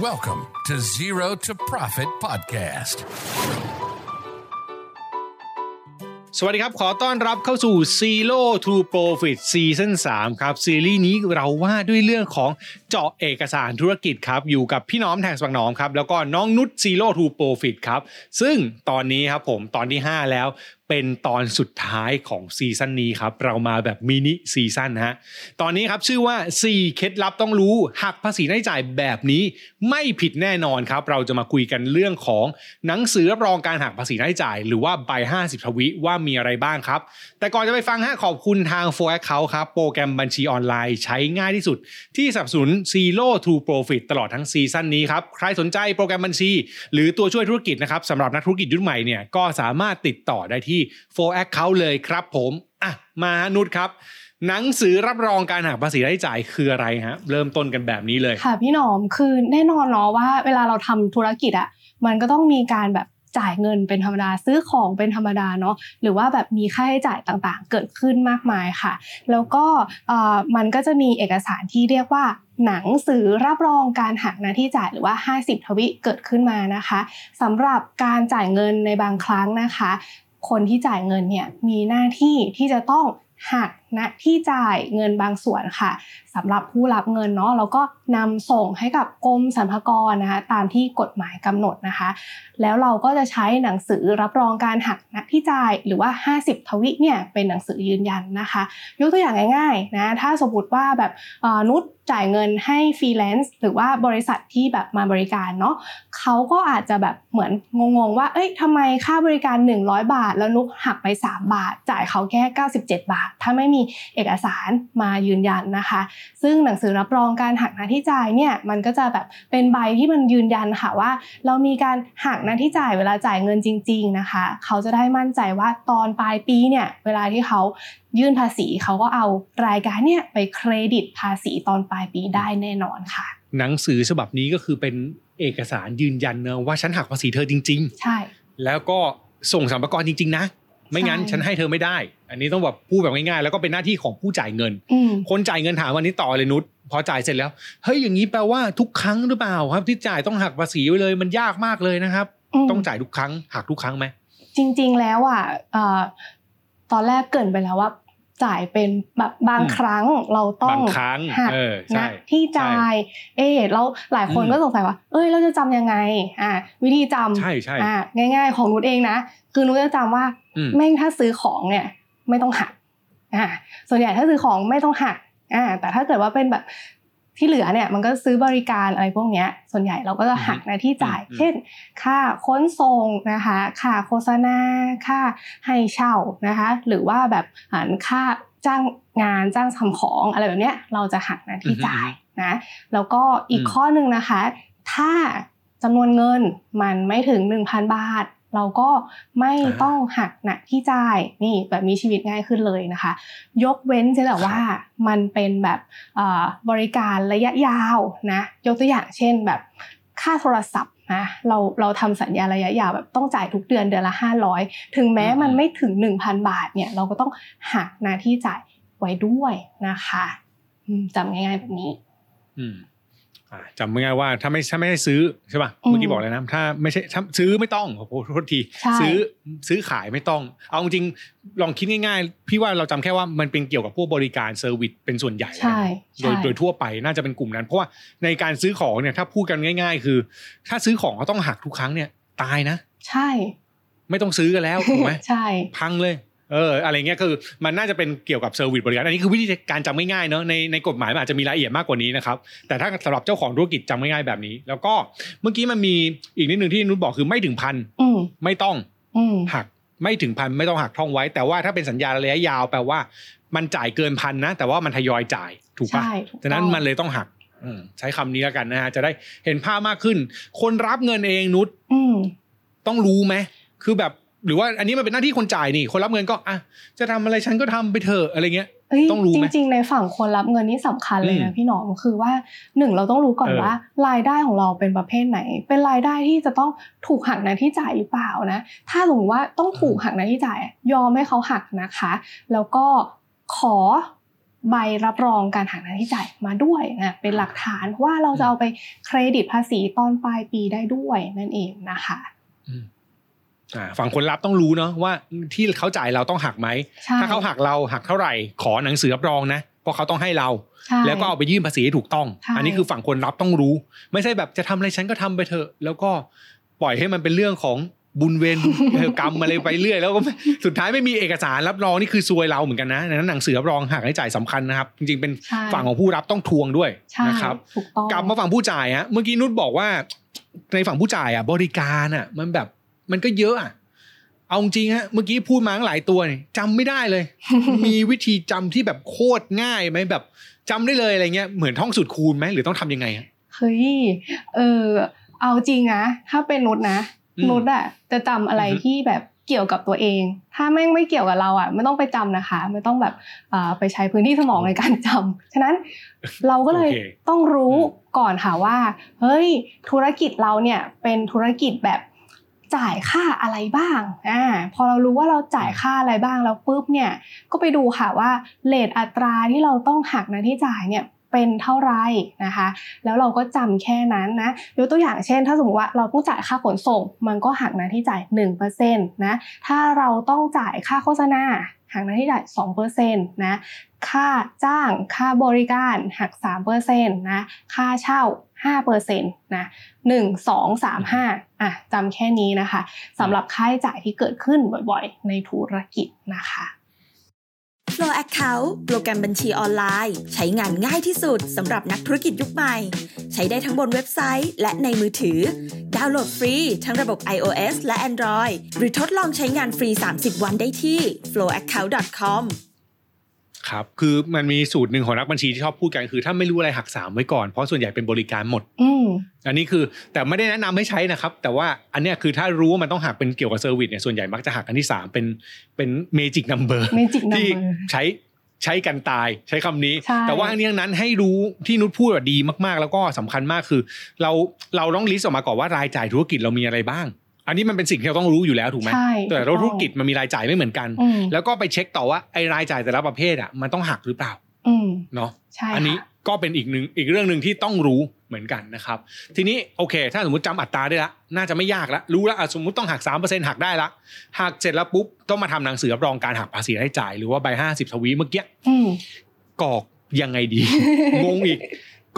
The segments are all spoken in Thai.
Welcome to Zero to Profit Podcast. สวัสดีครับ ขอต้อนรับเข้าสู่ Zero to Profit Season 3 ครับ ซีรีส์นี้เราว่าด้วยเรื่องของเจาะเอกสารธุรกิจครับ อยู่กับพี่น้อมแทงสปังน้อมครับ แล้วก็น้องนุช Zero to Profit ครับ ซึ่งตอนนี้ครับผมตอนที่ 5 แล้วเป็นตอนสุดท้ายของซีซั่นนี้ครับ เรามาแบบ mini season นะฮะตอนนี้ครับชื่อว่า 4 เคล็ดลับต้องรู้ หักภาษีรายจ่ายแบบนี้ไม่ผิดแน่นอนครับ เราจะมาคุยกันเรื่องของหนังสือรับรองการหักภาษีรายจ่าย หรือว่าใบ 50 ทวิว่ามีอะไรบ้างครับ แต่ก่อนจะไปฟังฮะขอบคุณทาง f o r a c c o u n t ครับโปรแกรมบัญชีออนไลน์ใช้ง่ายที่สุด ที่สนับสนุน Zero to Profit ตลอดทั้งซีซั่นนี้ครับ ใครสนใจโปรแกรมบัญชี หรือตัวช่วยธุรกิจนะครับสำหรับนักธุรกิจยุคใหม่เนี่ยก็สามารถติดต่อได้ที่ f o r a c c o u n t เลยครับผมอะมาฮนุชครับหนังสือรับรองการหักภาษีรายจ่ายคืออะไรฮะเริ่มต้นกันแบบนี้เลย ค่ะพี่หนอมคือแน่นอนเนาะว่า เวลาเราทำธุรกิจอะมันก็ต้องมีการแบบ จ่ายเงินเป็นธรรมดาซื้อของเป็นธรรมดาเนาะหรือว่าแบบมีค่าใช้จ่ายต่างๆ เกิดขึ้นมากมายค่ะ แล้วก็มันก็จะมีเอกสารที่เรียกว่าหนังสือรับรองการหักหน้าที่จ่ายหรือว่า 50 ทวิเกิดขึ้นมานะคะสำหรับการจ่ายเงินในบางครั้งนะคะ คนที่จ่ายเงินเนี่ยมีหน้าที่ที่จะต้องหัก หน้าที่จ่ายเงินบางส่วนค่ะสำหรับผู้รับเงินเนาะแล้วก็นำส่งให้กับกรมสรรพากรนะคะตามที่กฎหมายกำหนดนะคะ แล้วเราก็จะใช้หนังสือรับรองการหักหน้าที่จ่ายหรือว่า 50 ทวิเนี่ยเป็นหนังสือยืนยันนะคะ ยกตัวอย่างง่ายๆนะถ้าสมมติว่าแบบนุชจ่ายเงินให้ฟรีแลนซ์หรือว่าบริษัทที่แบบมาบริการเนาะเขาก็อาจจะแบบเหมือนงงๆ ว่า เอ้ยทำไมค่าบริการ 100 บาท แล้วนุชหักไป 3 บาท จ่ายเขาแค่ 97 บาท ถ้าไม่มีเอกสารมายืนยันนะคะ ซึ่งหนังสือรับรองการหักหน้าที่จ่ายเนี่ยมันก็จะแบบเป็นใบที่มันยืนยันค่ะว่า เรามีการหักหน้าที่จ่ายเวลาจ่ายเงินจริง ๆนะคะ เขาจะได้มั่นใจว่าตอนปลายปีเนี่ยเวลาที่เขายื่นภาษีเขาก็เอารายการเนี่ยไปเครดิตภาษีตอนปลายปีได้แน่นอนค่ะ หนังสือฉบับนี้ก็คือเป็นเอกสารยืนยันเนอะว่าฉันหักภาษีเธอจริงใช่ๆแล้วก็ส่งสรรพากรจริง ๆ นะ ไม่งั้นใช่ฉันให้เธอไม่ได้ อันนี้ต้องแบบพูดแบบง่ายๆ แล้วก็เป็นหน้าที่ของผู้จ่ายเงินอืมคนจ่ายเงินถามวันนี้ต่อเลยนุชพอจ่ายเสร็จแล้ว เฮ้ยอย่างนี้แปลว่าทุกครั้งหรือเปล่าครับ ที่จ่ายต้องหักภาษีไว้เลย มันยากมากเลยนะครับมต้องจ่ายทุกครั้งหักทุกครั้งไหมจริง ๆ แล้วอะเอ่อตอนแรกเกรินไปแล้วว่า จ่ายเป็นแบบบางอืมครั้งเราต้องบางครั้งหักเออใช่นะที่จ่าย เอ๊ะแล้วหลายคนอืมก็สงสัยว่า เอ้ยเราจะจำยังไงอ่าวิธีจำใช่ใช่อ่าง่าย ๆ ของนุชเองนะคือนุชจะจำว่าอืมแม่งถ้าซื้อของเนี่ยไม่ต้องหักอ่าส่วนใหญ่ถ้าซื้อของไม่ต้องหักอ่าแต่ถ้าเกิดว่าเป็นแบบ ที่เหลือเนี่ยมันก็ซื้อบริการอะไรพวกเนี้ยส่วนใหญ่เราก็จะหักหน้าที่จ่ายอืมเช่น ค่าขนส่งนะคะค่าโฆษณา ค่าให้เช่านะคะหรือว่าแบบอ่านค่าจ้างงานจ้างทำของอะไรแบบเนี้ยเราจะหักหน้าที่จ่ายนะแล้วก็อีกอืมข้อหนึ่งนะคะ ถ้าจำนวนเงินมันไม่ถึง 1,000 บาท เราก็ไม่ต้องหักหน้าที่จ่ายนี่แบบมีชีวิตง่ายขึ้นเลยนะคะ ยกเว้นใช่แต่ว่ามันเป็นแบบเอ่อบริการระยะยาวนะยกตัวอย่างเช่นแบบค่าโทรศัพท์นะเราเราทำสัญญาระยะยาวแบบต้องจ่ายทุกเดือนเดือนละ 500 ถึงแม้มันไม่ถึง 1,000 บาทเนี่ยเราก็ต้องหักหน้าที่จ่ายไว้ด้วยนะคะอืมจำง่ายๆแบบนี้ อืมอ่า จำไม่ง่ายว่าถ้าไม่ถ้าไม่ได้ซื้อใช่ป่ะอืมเมื่อกี้บอกเลยนะถ้าไม่ใช่ถ้าซื้อไม่ต้องขอโทษทีใช่ซื้อซื้อขายไม่ต้อง เอาจริงๆลองคิดง่ายๆ พี่ว่าเราจำแค่ว่ามันเป็นเกี่ยวกับพวกบริการเซอร์วิสเป็นส่วนใหญ่ใช่โดยใช่โดยทั่วไปน่าจะเป็นกลุ่มนั้น เพราะว่าในการซื้อของเนี่ยถ้าพูดกันง่าย ๆ คือ ถ้าซื้อของก็ต้องหักทุกครั้งเนี่ยตายนะ ใช่ ไม่ต้องซื้อกันแล้วถูกไหมใช่ พังเลย เอออะไรเงี้ยคือมันน่าจะเป็นเกี่ยวกับเซอร์วิสบริการอันนี้คือวิธีการจำง่ายๆเนอะในในกฎหมายมันอาจจะมีรายละเอียดมากกว่านี้นะครับแต่ถ้าสำหรับเจ้าของธุรกิจจำง่ายๆแบบนี้ แล้วก็เมื่อกี้มันมีอีกนิดหนึ่งที่นุชบอกคือไม่ถึงพันอืมไม่ต้องอืมหักไม่ถึงพันไม่ต้องหักท่องไว้ แต่ว่าถ้าเป็นสัญญาระยะยาวแปลว่า มันจ่ายเกินพันนะ แต่ว่ามันทยอยจ่ายถูกปะใช่ถูกฉะนั้นต้องมันเลยต้องหักอืมใช้คำนี้แล้วกันนะฮะจะได้เห็นภาพมากขึ้น คนรับเงินเองนุชอืมต้องรู้ไหมคือแบบ หรือว่าอันนี้มันเป็นหน้าที่คนจ่ายนี่ คนรับเงินก็อะจะทำอะไรฉันก็ทำไปเถอะอะไรเงี้ยเอ้ยต้องรู้ไหมจริง ๆ ในฝั่งคนรับเงินนี่สำคัญเลยอืนะมพี่หนอมคือว่าหนึ่งเราต้องรู้ก่อนเออว่ารายได้ของเราเป็นประเภทไหน เป็นรายได้ที่จะต้องถูกหักหน้าที่จ่ายหรือเปล่านะ ถ้าสมมติว่าต้องถูกหักหน้าที่จ่าย ยอมให้เขาหักนะคะ แล้วก็ขอใบรับรองการหักหน้าที่จ่ายมาด้วยนะเป็นหลักฐานว่าเราจะเอาไปเครดิตภาษีตอนปลายปีได้ด้วยนั่นเองนะคะอ่า ฝั่งคนรับต้องรู้เนาะว่าที่เขาจ่ายเราต้องหักไหมใช่ถ้าเขาหักเราหักเท่าไหร่ ขอหนังสือรับรองนะเพราะเขาต้องให้เราใช่แล้วก็เอาไปยื่นภาษีให้ถูกต้องใช่อันนี้คือฝั่งคนรับต้องรู้ ไม่ใช่แบบจะทำอะไรฉันก็ทำไปเถอะ แล้วก็ปล่อยให้มันเป็นเรื่องของบุญเวรบุญเออกรรมอะไรไปเรื่อย แล้วก็ไม่สุดท้ายไม่มีเอกสารรับรองนี่คือซวยเราเหมือนกันนะดังนั้นหนังสือรับรองหักรายจ่ายสำคัญนะครับ จริงๆเป็นใช่ฝั่งของผู้รับต้องทวงด้วยใช่นะครับถูกต้องกลับมาฝั่งผู้จ่ายฮะเมื่อกี้นุชบอกว่าในฝั่งผู้จ่ายอะบริการอะมันแบบ มันก็เยอะอะเอาจริงฮะเมื่อกี้พูดมาตั้งหลายตัวนี่จำไม่ได้เลย มีวิธีจำที่แบบโคตรง่ายไหมแบบจำได้เลยอะไรเงี้ยเหมือนท่องสูตรคูณไหมหรือต้องทำยังไงอะเฮ้ยเออเอาจริงนะถ้าเป็นนุชนะอืมนุชอะจะจำอะไรอือฮึที่แบบเกี่ยวกับตัวเอง ถ้าแม่งไม่เกี่ยวกับเราอะไม่ต้องไปจำนะคะ ไม่ต้องแบบอ่าไปใช้พื้นที่สมองในการจำฉะนั้นเราก็เลยโอเคต้องรู้อืมก่อนค่ะว่า เฮ้ย ธุรกิจเราเนี่ยเป็นธุรกิจแบบ จ่ายค่าอะไรบ้างอ่าพอเรารู้ว่าเราจ่ายค่าอะไรบ้างแล้วปุ๊บเนี่ยก็ไปดูค่ะว่าเลทอัตราที่เราต้องหักหน้าที่จ่ายเนี่ยเป็นเท่าไหรนะคะ แล้วเราก็จำแค่นั้นนะยกตัวอย่างเช่น ถ้าสมมติว่าเราต้องจ่ายค่าขนส่ง มันก็หักหน้าที่จ่าย1%นะถ้าเราต้องจ่ายค่าโฆษณา หักหน้าที่จ่าย2%นต์นะ ค่าจ้าง ค่าบริการหัก3%นต์นะ ค่าเช่า5%นต์นะ1 2 3 5อะจำแค่นี้นะคะสำหรับค่าใช้จ่ายที่เกิดขึ้นบ่อยๆ ในธุรกิจนะคะ Flow Account โปรแกรมบัญชีออนไลน์ ใช้งานง่ายที่สุดสำหรับนักธุรกิจยุคใหม่ ใช้ได้ทั้งบนเว็บไซต์และในมือถือ ดาวน์โหลดฟรี ทั้งระบบ iOS และ Android หรือทดลองใช้งานฟรี 30 วันได้ที่ flowaccount.com ครับ คือมันมีสูตรหนึ่งของนักบัญชีที่ชอบพูดกันคือ ถ้าไม่รู้อะไรหักสามไว้ก่อน เพราะส่วนใหญ่เป็นบริการหมดอืมอันนี้คือแต่ไม่ได้แนะนำให้ใช้นะครับ แต่ว่าอันเนี้ยคือถ้ารู้ว่ามันต้องหักเป็นเกี่ยวกับ service เนี่ยส่วนใหญ่มักจะหักอันที่สามเป็นเป็น magic number Magic number ที่ใช้ ใช้กันตายใช้คำนี้ใช่แต่ว่าอันนี้ทั้งนั้นให้รู้ที่นุชพูดแบบดีมากๆ แล้วก็สำคัญมากคือ เราเราต้อง list ออกมาก่อนว่ารายจ่ายธุรกิจเรามีอะไรบ้าง อันนี้มันเป็นสิ่งที่เราต้องรู้อยู่แล้วถูกไหมใช่แต่เราธุรกิจมันมีรายจ่ายไม่เหมือนกันอืมแล้วก็ไปเช็คต่อว่าไอ้รายจ่ายแต่ละประเภทอะมันต้องหักหรือเปล่าอืมเนาะใช่อันนี้ค่ะก็เป็นอีกหนึ่งอีกเรื่องหนึ่งที่ต้องรู้ เหมือนกันนะครับ ทีนี้โอเค ถ้าสมมติจำอัตราได้ละน่าจะไม่ยากละรู้แล้วอะสมมติต้องหักสามเปอร์เซ็นหักได้ละหักเสร็จแล้วปุ๊บต้องมาทำหนังสือรับรองการหักภาษีรายจ่ายหรือว่าใบห้าสิบทวีเมื่อกี้อืมกรอกยังไงดีงงอีก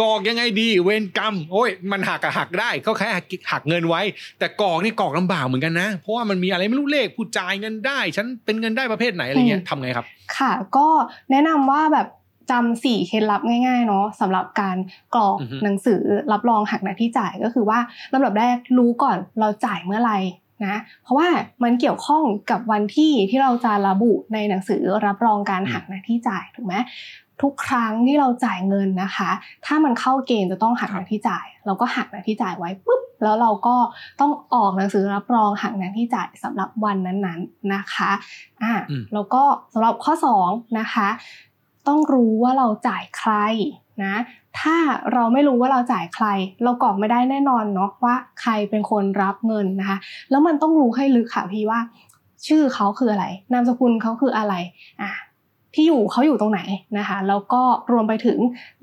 กรอกยังไงดีเวรกรรมโอ้ยมันหักอะหักได้ก็แค่หักหักเงินไว้ แต่กรอกนี่กรอกลำบากเหมือนกันนะ เพราะว่ามันมีอะไรไม่รู้เลขผู้จ่ายเงินได้ ฉันเป็นเงินได้ประเภทไหนอะไรเงี้ยทำไงครับ ค่ะ ก็แนะนำว่าแบบ จำสี่เคล็ดลับง่ายๆเนาะสำหรับการกรอกอือฮึหนังสือรับรองหักหน้าที่จ่ายก็คือว่าลำดับแรกรู้ก่อนเราจ่ายเมื่อไหร่นะเพราะว่ามันเกี่ยวข้องกับวันที่ที่เราจะระบุในหนังสือรับรองการหักหน้าที่จ่ายถูกไหมทุกครั้งที่เราจ่ายเงินนะคะ ถ้ามันเข้าเกณฑ์จะต้องหักหน้าที่จ่าย เราก็หักหน้าที่จ่ายไว้ปุ๊บแล้วเราก็ต้องออกหนังสือรับรองหักหน้าที่จ่ายสำหรับวันนั้นๆนะคะอ่าอืมแล้วก็สำหรับข้อสองนะคะ ต้องรู้ว่าเราจ่ายใครนะถ้าเราไม่รู้ว่าเราจ่ายใคร เรากรอกไม่ได้แน่นอนเนาะว่าใครเป็นคนรับเงินนะคะแล้วมันต้องรู้ให้ลึกค่ะพี่ว่า ชื่อเขาคืออะไร นามสกุลเขาคืออะไรอะ ที่อยู่เขาอยู่ตรงไหนนะคะแล้วก็รวมไปถึง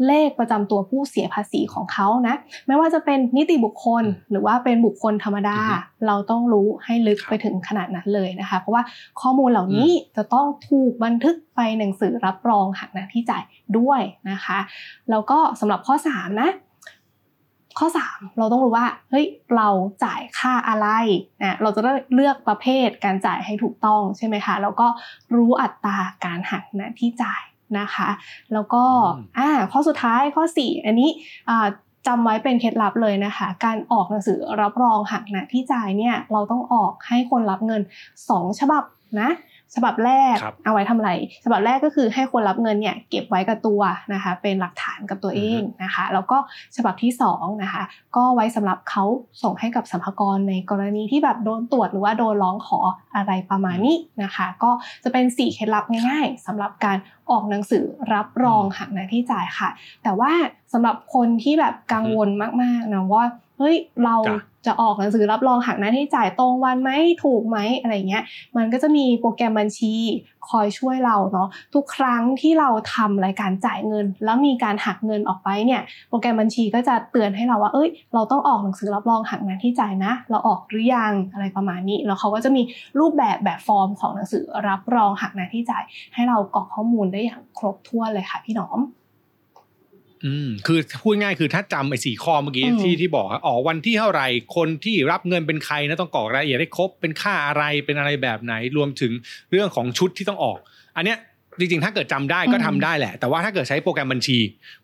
เลขประจำตัวผู้เสียภาษีของเขานะไม่ว่าจะเป็นนิติบุคคลหรือว่าเป็นบุคคลธรรมดาอือฮึเราต้องรู้ให้ลึกครับไปถึงขนาดนั้นเลยนะคะ เพราะว่าข้อมูลเหล่านี้จะต้องถูกบันทึกไปหนังสือรับรองหักหน้าที่จ่ายด้วยนะคะแล้วก็สำหรับข้อ3นะ ข้อ 3 เราต้องรู้ว่าเฮ้ยเราจ่ายค่าอะไรนะเราจะได้เลือกประเภทการจ่ายให้ถูกต้องใช่ไหมคะแล้วก็รู้อัตราการหักหน้าที่จ่ายนะคะ แล้วก็อืมอ่าข้อสุดท้ายข้อ 4 อันนี้อ่าจำไว้เป็นเคล็ดลับเลยนะคะ การออกหนังสือรับรองหักหน้าที่จ่ายเนี่ยเราต้องออกให้คนรับเงิน 2 ฉบับนะ ฉบับแรกครับเอาไว้ทำอะไร ฉบับแรกก็คือให้คนรับเงินเนี่ยเก็บไว้กับตัวนะคะ เป็นหลักฐานกับตัวเองนะคะ แล้วก็ฉบับที่สองนะคะ ก็ไว้สำหรับเขาส่งให้กับสัมภากรในกรณีที่แบบโดนตรวจหรือว่าโดนร้องขออะไรประมาณนี้นะคะ ก็จะเป็น4เคล็ดลับง่ายๆสำหรับการออกหนังสือรับรองหักหน้าที่จ่ายค่ะ แต่ว่าสำหรับคนที่แบบกังวลมากๆนะว่าเฮ้ยเรา จะออกหนังสือรับรองหักหน้าที่จ่ายตรงวันไหมถูกไหมอะไรเงี้ย มันก็จะมีโปรแกรมบัญชีคอยช่วยเราเนาะทุกครั้งที่เราทำรายการจ่ายเงิน แล้วมีการหักเงินออกไปเนี่ย โปรแกรมบัญชีก็จะเตือนให้เราว่าเอ้ย เราต้องออกหนังสือรับรองหักหน้าที่จ่ายนะ เราออกหรือยังอะไรประมาณนี้ แล้วเขาก็จะมีรูปแบบแบบฟอร์มของหนังสือรับรองหักหน้าที่จ่าย ให้เรากรอกข้อมูลได้อย่างครบถ้วนเลยค่ะพี่หนอม อืมคือพูดง่ายคือถ้าจำไอ้สี่ข้อเมื่อกี้อืมที่ที่บอกอะอ๋อวันที่เท่าไหร่คนที่รับเงินเป็นใครนะต้องกรอกรายละเอียดให้ครบเป็นค่าอะไรเป็นอะไรแบบไหนรวมถึงเรื่องของชุดที่ต้องออก อันเนี้ยจริงๆ ถ้าเกิดจำได้ก็ทำได้แหละ แต่ว่าถ้าเกิดใช้โปรแกรมบัญชี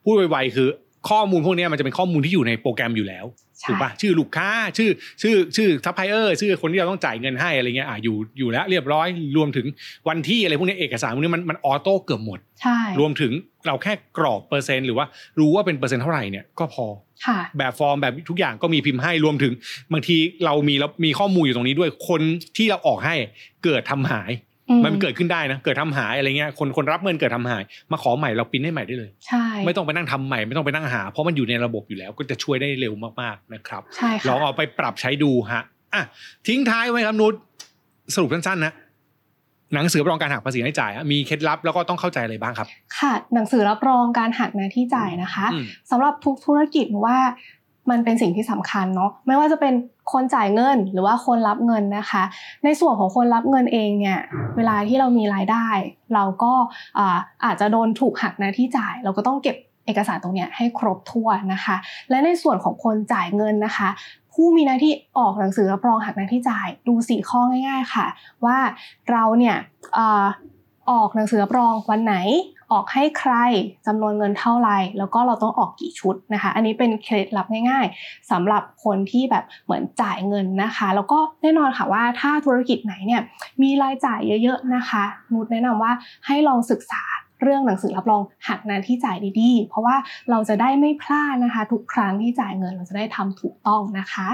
พูดไวๆคือ ข้อมูลพวกเนี้ยมันจะเป็นข้อมูลที่อยู่ในโปรแกรมอยู่แล้วใช่ถูกปะชื่อลูกค้าชื่อชื่อชื่อซัพพลายเออร์ชื่อคนที่เราต้องจ่ายเงินให้อะไรเงี้ยอะอยู่อยู่แล้วเรียบร้อย รวมถึงวันที่อะไรพวกนี้เอกสารพวกนี้มันมัน auto เกือบหมดใช่รวมถึงเราแค่กรอกเปอร์เซ็นต์หรือว่ารู้ว่าเป็นเปอร์เซ็นต์เท่าไหร่เนี่ยก็พอค่ะแบบฟอร์มแบบทุกอย่างก็มีพิมพ์ให้รวมถึงบางทีเรามีแล้วมีข้อมูลอยู่ตรงนี้ด้วยคนที่เราออกให้เกิดทำหายอื มันเกิดขึ้นได้นะ เกิดทำหายอะไรเงี้ย คนคนรับเงินเกิดทำหาย มาขอใหม่เราปริ้นให้ใหม่ได้เลย ใช่ ไม่ต้องไปนั่งทำใหม่ ไม่ต้องไปนั่งหา เพราะมันอยู่ในระบบอยู่แล้ว ก็จะช่วยได้เร็วมากๆนะครับ ใช่ลองค่ะเอาไปปรับใช้ดูฮะ อะ ทิ้งท้ายไว้ครับนุช สรุปสั้นๆนะ หนังสือรับรองการหักภาษีให้จ่ายอะมีเคล็ดลับแล้วก็ต้องเข้าใจอะไรบ้างครับ ค่ะ หนังสือรับรองการหักหน้าที่จ่ายนะคะอืมสำหรับทุกธุรกิจหนูว่ามันเป็นสิ่งที่สำคัญเนาะไม่ว่าจะเป็น คนจ่ายเงินหรือว่าคนรับเงินนะคะ ในส่วนของคนรับเงินเองเนี่ยเวลาที่เรามีรายได้ เราก็อาอาจจะโดนถูกหักหน้าที่จ่าย เราก็ต้องเก็บเอกสารตรงนี้ให้ครบถ้วนนะคะ และในส่วนของคนจ่ายเงินนะคะ ผู้มีหน้าที่ออกหนังสือรับรองหักหน้าที่จ่ายดูสี่ข้อง่าย ๆค่ะ ว่าเราเนี่ยออกหนังสือรับรองวันไหน ออกให้ใครจำนวนเงินเท่าไหร่แล้วก็เราต้องออกกี่ชุดนะคะ อันนี้เป็นเคล็ดลับง่าย ๆสำหรับคนที่แบบเหมือนจ่ายเงินนะคะ แล้วก็แน่นอนค่ะว่าถ้าธุรกิจไหนเนี่ยมีรายจ่ายเยอะๆนะคะนุชแนะนำว่าให้ลองศึกษาเรื่องหนังสือรับรองหักหน้าที่จ่ายดีๆ เพราะว่าเราจะได้ไม่พลาดนะคะ ทุกครั้งที่จ่ายเงินเราจะได้ทำถูกต้องนะคะ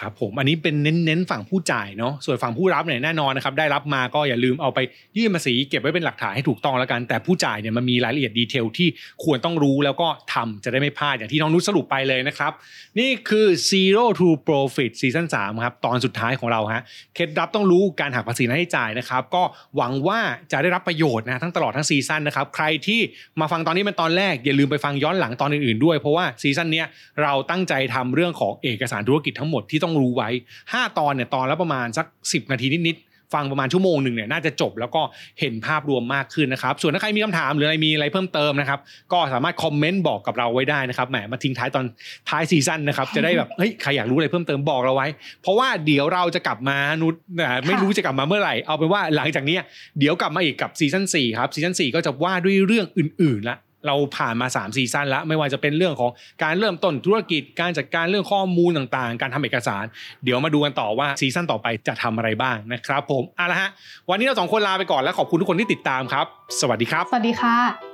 ครับผมอันนี้เป็นเน้นๆฝั่งผู้จ่ายเนาะส่วนฝั่งผู้รับเนี่ยแน่นอนนะครับได้รับมาก็อย่าลืมเอาไปยื่นภาษีเก็บไว้เป็นหลักฐานให้ถูกต้องแล้วกัน แต่ผู้จ่ายเนี่ยมันมีรายละเอียดดีเทลที่ควรต้องรู้แล้วก็ทำจะได้ไม่พลาดอย่างที่น้องนุชสรุปไปเลยนะครับ นี่คือ Zero to Profit ซีซั่น3ครับตอนสุดท้ายของเราฮะเคล็ดลับต้องรู้การหักภาษีหน้าที่จ่ายนะครับก็หวังว่าจะได้รับประโยชน์นะทั้งตลอดทั้งซีซั่นนะครับใครที่มาฟังตอนนี้เป็นตอนแรกอย่าลืมไปฟังย้อนหลังตอนอื่นๆด้วยเพราะว่าซีซั่นเนี้ยเราตั้งใจทำเรื่องของเอกสารธุรกิจทั้งหมดที่ต้องรู้ไว้ 5 ตอนเนี่ยตอนละประมาณสัก 10 นาทีนิดๆฟังประมาณชั่วโมงหนึ่งเนี่ยน่าจะจบแล้วก็เห็นภาพรวมมากขึ้นนะครับ ส่วนถ้าใครมีคำถามหรืออะไรมีอะไรเพิ่มเติมนะครับ ก็สามารถคอมเมนต์บอกกับเราไว้ได้นะครับแหมมาทิ้งท้ายตอนท้าย season นะครับจะได้แบบเฮ้ยใครอยากรู้อะไรเพิ่มเติมบอกเราไว้ เพราะว่าเดี๋ยวเราจะกลับมานุชอ่าไม่รู้จะกลับมาเมื่อไหร่เอาเป็นว่าหลังจากเนี้ยเดี๋ยวกลับมาอีกกับ season 4ครับ season 4ก็จะว่าด้วยเรื่องอื่นๆละ เราผ่านมา3 season แล้วไม่ว่าจะเป็นเรื่องของการเริ่มต้นธุรกิจการจัดการเรื่องข้อมูลต่างๆ การทำเอกสาร เดี๋ยวมาดูกันต่อว่า season ต่อไปจะทำอะไรบ้างนะครับผมเอาละฮะวันนี้เราสองคนลาไปก่อนและขอบคุณทุกคนที่ติดตามครับ สวัสดีครับ สวัสดีค่ะ